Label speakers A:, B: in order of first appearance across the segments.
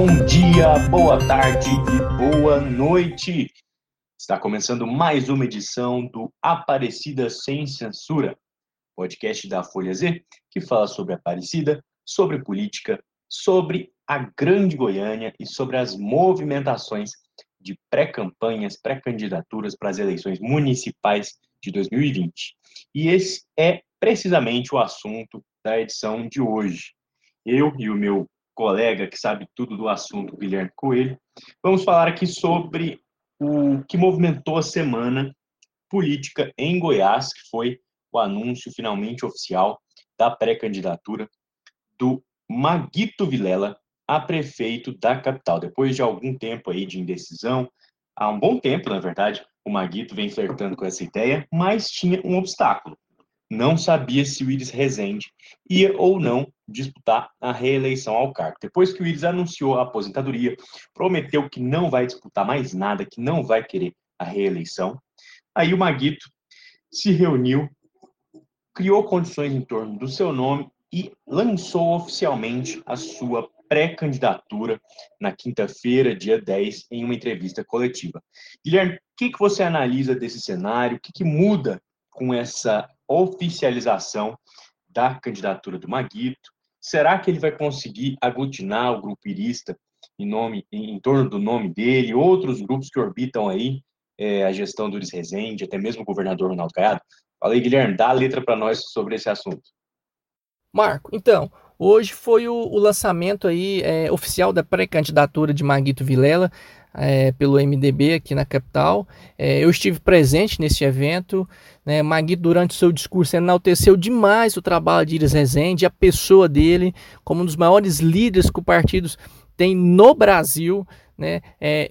A: bom dia, boa tarde e boa noite. Está começando mais uma edição do Aparecida Sem Censura, podcast da Folha Z, que fala sobre Aparecida, sobre política, sobre a Grande Goiânia e sobre as movimentações de pré-campanhas, pré-candidaturas para as eleições municipais de 2020. E esse é precisamente o assunto da edição de hoje. Eu e o meu colega que sabe tudo do assunto, Guilherme Coelho, vamos falar aqui sobre o que movimentou a semana política em Goiás, que foi o anúncio finalmente oficial da pré-candidatura do Maguito Vilela a prefeito da capital. Depois de algum tempo aí de indecisão, há um bom tempo, na verdade, o Maguito vem flertando com essa ideia, mas tinha um obstáculo não sabia se o Iris Rezende ia ou não disputar a reeleição ao cargo. Depois que o Iris anunciou a aposentadoria, prometeu que não vai disputar mais nada, que não vai querer a reeleição. Aí o Maguito se reuniu, criou condições em torno do seu nome e lançou oficialmente a sua pré-candidatura na quinta-feira, dia 10, em uma entrevista coletiva. Guilherme, o que, que você analisa desse cenário? O que, que muda com essa oficialização da candidatura do Maguito? Será que ele vai conseguir aglutinar o grupo irista em, nome, em, em torno do nome dele, outros grupos que orbitam aí é, a gestão do Uris Rezende, até mesmo o governador Ronaldo Caiado? Fala aí, Guilherme, dá a letra para nós sobre esse assunto.
B: Marco, então, hoje foi o, o lançamento aí é, oficial da pré-candidatura de Maguito Vilela é, pelo MDB aqui na capital. É, eu estive presente nesse evento. Né, Maguito, durante seu discurso, enalteceu demais o trabalho de Iris Rezende, a pessoa dele, como um dos maiores líderes que o partido tem no Brasil. Né, é,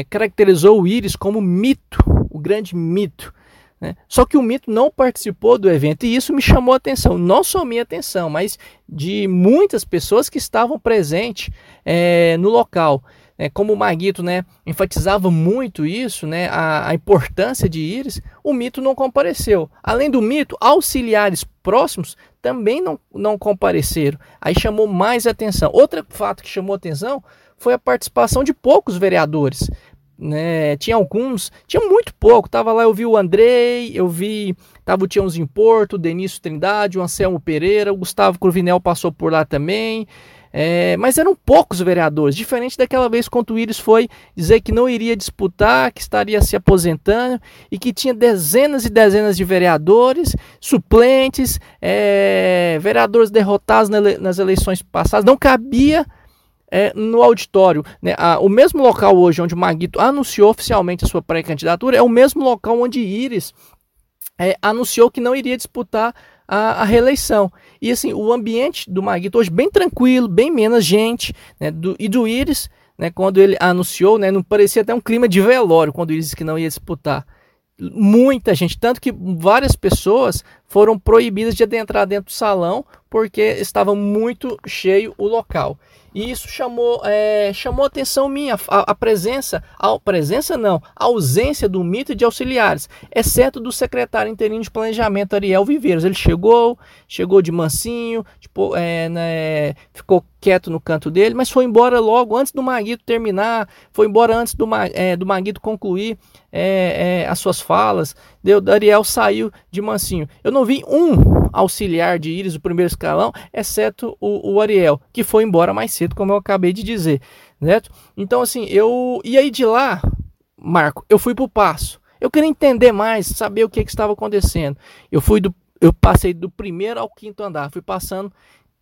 B: é caracterizou o Iris como mito, o grande mito. Né? Só que o mito não participou do evento e isso me chamou a atenção, não só minha atenção, mas de muitas pessoas que estavam presentes é, no local é, como o Maguito né, enfatizava muito isso, né, a, a, importância de Íris, o mito não compareceu. Além do mito, auxiliares próximos também não, não compareceram. Aí chamou mais atenção. Outro fato que chamou atenção foi a participação de poucos vereadores. Né, tinha alguns, tinha muito pouco. Tava lá, eu vi o Andrei, eu vi, tava o Tiãozinho Porto, o Denício Trindade, o Anselmo Pereira, o Gustavo Cruvinel passou por lá também. É, mas eram poucos vereadores, diferente daquela vez quando o Íris foi dizer que não iria disputar, que estaria se aposentando e que tinha dezenas e dezenas de vereadores, suplentes, é, vereadores derrotados nas eleições passadas. Não cabia é, no auditório. Né? o mesmo local hoje onde o Maguito anunciou oficialmente a sua pré-candidatura é o mesmo local onde Íris é, anunciou que não iria disputar a, a, reeleição. E assim, o ambiente do Maguito hoje bem tranquilo, bem menos gente, né, do, e do Íris, né, quando ele anunciou, né, não parecia até um clima de velório quando ele disse que não ia disputar. Muita gente, tanto que várias pessoas foram proibidas de adentrar dentro do salão porque estava muito cheio o local. E isso chamou, é, chamou atenção minha, a, a, presença, a presença não, a ausência do mito de auxiliares, exceto do secretário interino de planejamento Ariel Viveiros. Ele chegou, chegou de mansinho, tipo, é, né, ficou quieto no canto dele, mas foi embora logo antes do Maguito terminar, foi embora antes do, é, do Maguito concluir é, é, as suas falas. Deu, Ariel saiu de mansinho. Eu não vi um auxiliar de Íris, o primeiro escalão, exceto o, o Ariel, que foi embora mais cedo, como eu acabei de dizer. Certo? Então, assim, eu. E aí de lá, Marco, eu fui pro passo. Eu queria entender mais, saber o que, que estava acontecendo. Eu fui do. Eu passei do primeiro ao quinto andar, fui passando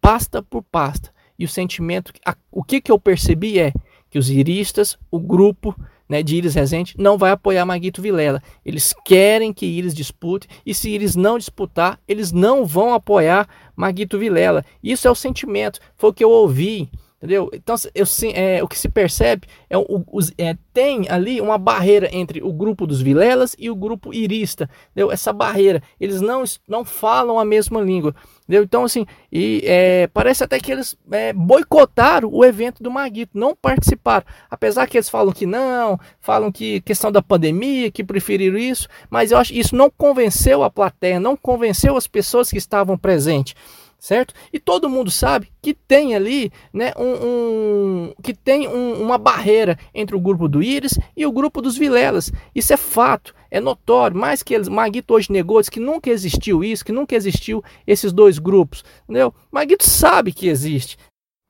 B: pasta por pasta. E o sentimento, a, o que, que eu percebi é que os iristas, o grupo, né, de Iris Rezende não vai apoiar Maguito Vilela. Eles querem que Iris dispute e se Iris não disputar, eles não vão apoiar Maguito Vilela. Isso é o sentimento, foi o que eu ouvi. Entendeu? Então, eu, é, o que se percebe é, o, é, tem ali uma barreira entre o grupo dos Vilelas e o grupo Irista. Entendeu? Essa barreira. Eles não, não falam a mesma língua. Entendeu? Então, assim, e, é, parece até que eles é, boicotaram o evento do Maguito, não participaram. Apesar que eles falam que não, falam que questão da pandemia, que preferiram isso, mas eu acho que isso não convenceu a plateia, não convenceu as pessoas que estavam presentes. Certo? E todo mundo sabe que tem ali, né, um, um que tem um, uma barreira entre o grupo do Íris e o grupo dos Vilelas. Isso é fato, é notório. Mais que eles, Maguito hoje negou, que nunca existiu isso, que nunca existiu esses dois grupos, entendeu? Maguito sabe que existe.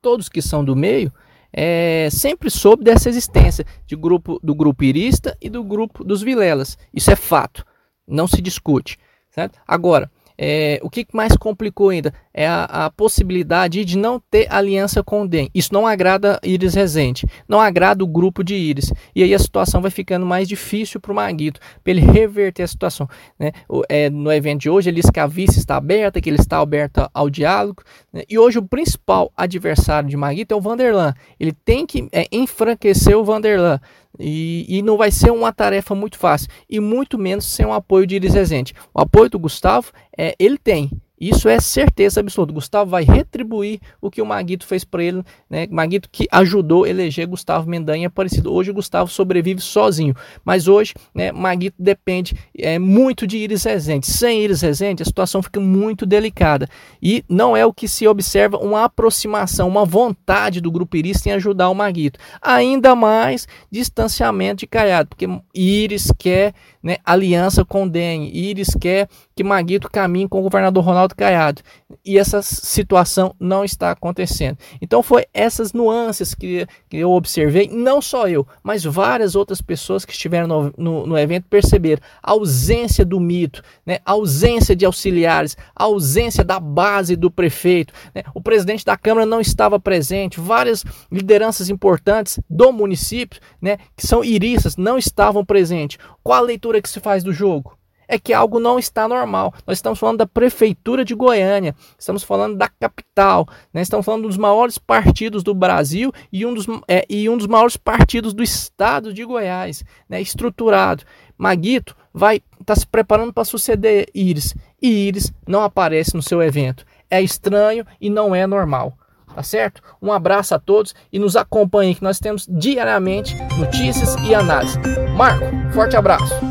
B: Todos que são do meio é, sempre soube dessa existência de grupo do grupo irista e do grupo dos Vilelas. Isso é fato, não se discute. Certo? Agora, é, o que mais complicou ainda é a, a, possibilidade de não ter aliança com o DEM. Isso não agrada Iris Rezende, não agrada o grupo de Iris. E aí a situação vai ficando mais difícil para o Maguito, para ele reverter a situação. Né? O, é, no evento de hoje, ele diz que a vice está aberta, que ele está aberto ao diálogo. Né? E hoje o principal adversário de Maguito é o Vanderlan. Ele tem que é, enfranquecer o Vanderlan. E, e, não vai ser uma tarefa muito fácil, e muito menos sem o apoio de Iris Rezende. O apoio do Gustavo, é, ele tem, isso é certeza absoluta. Gustavo vai retribuir o que o Maguito fez para ele, né? Maguito que ajudou a eleger Gustavo Mendanha Aparecido. Hoje o Gustavo sobrevive sozinho, mas hoje, né, Maguito depende é, muito de Iris Rezende. Sem Iris Rezende, a situação fica muito delicada. E não é o que se observa uma aproximação, uma vontade do grupo Iris em ajudar o Maguito. Ainda mais distanciamento de Caiado, porque Iris quer né, aliança com o DEM. Iris quer que Maguito caminhe com o governador Ronaldo Caiado. E essa situação não está acontecendo. Então foi essas nuances que, que eu observei, não só eu, mas várias outras pessoas que estiveram no, no, no evento perceberam a ausência do mito, né, a ausência de auxiliares, a ausência da base do prefeito. Né, o presidente da Câmara não estava presente, várias lideranças importantes do município, né, que são iristas, não estavam presentes. Qual a leitura que se faz do jogo? É que algo não está normal. Nós estamos falando da prefeitura de Goiânia, estamos falando da capital, né? estamos falando dos maiores partidos do Brasil e um dos, é, e um dos maiores partidos do estado de Goiás, né? estruturado. Maguito vai estar tá se preparando para suceder Iris e Iris não aparece no seu evento. É estranho e não é normal tá certo? Um abraço a todos e nos acompanhem que nós temos diariamente notícias e análise. Marco, forte abraço.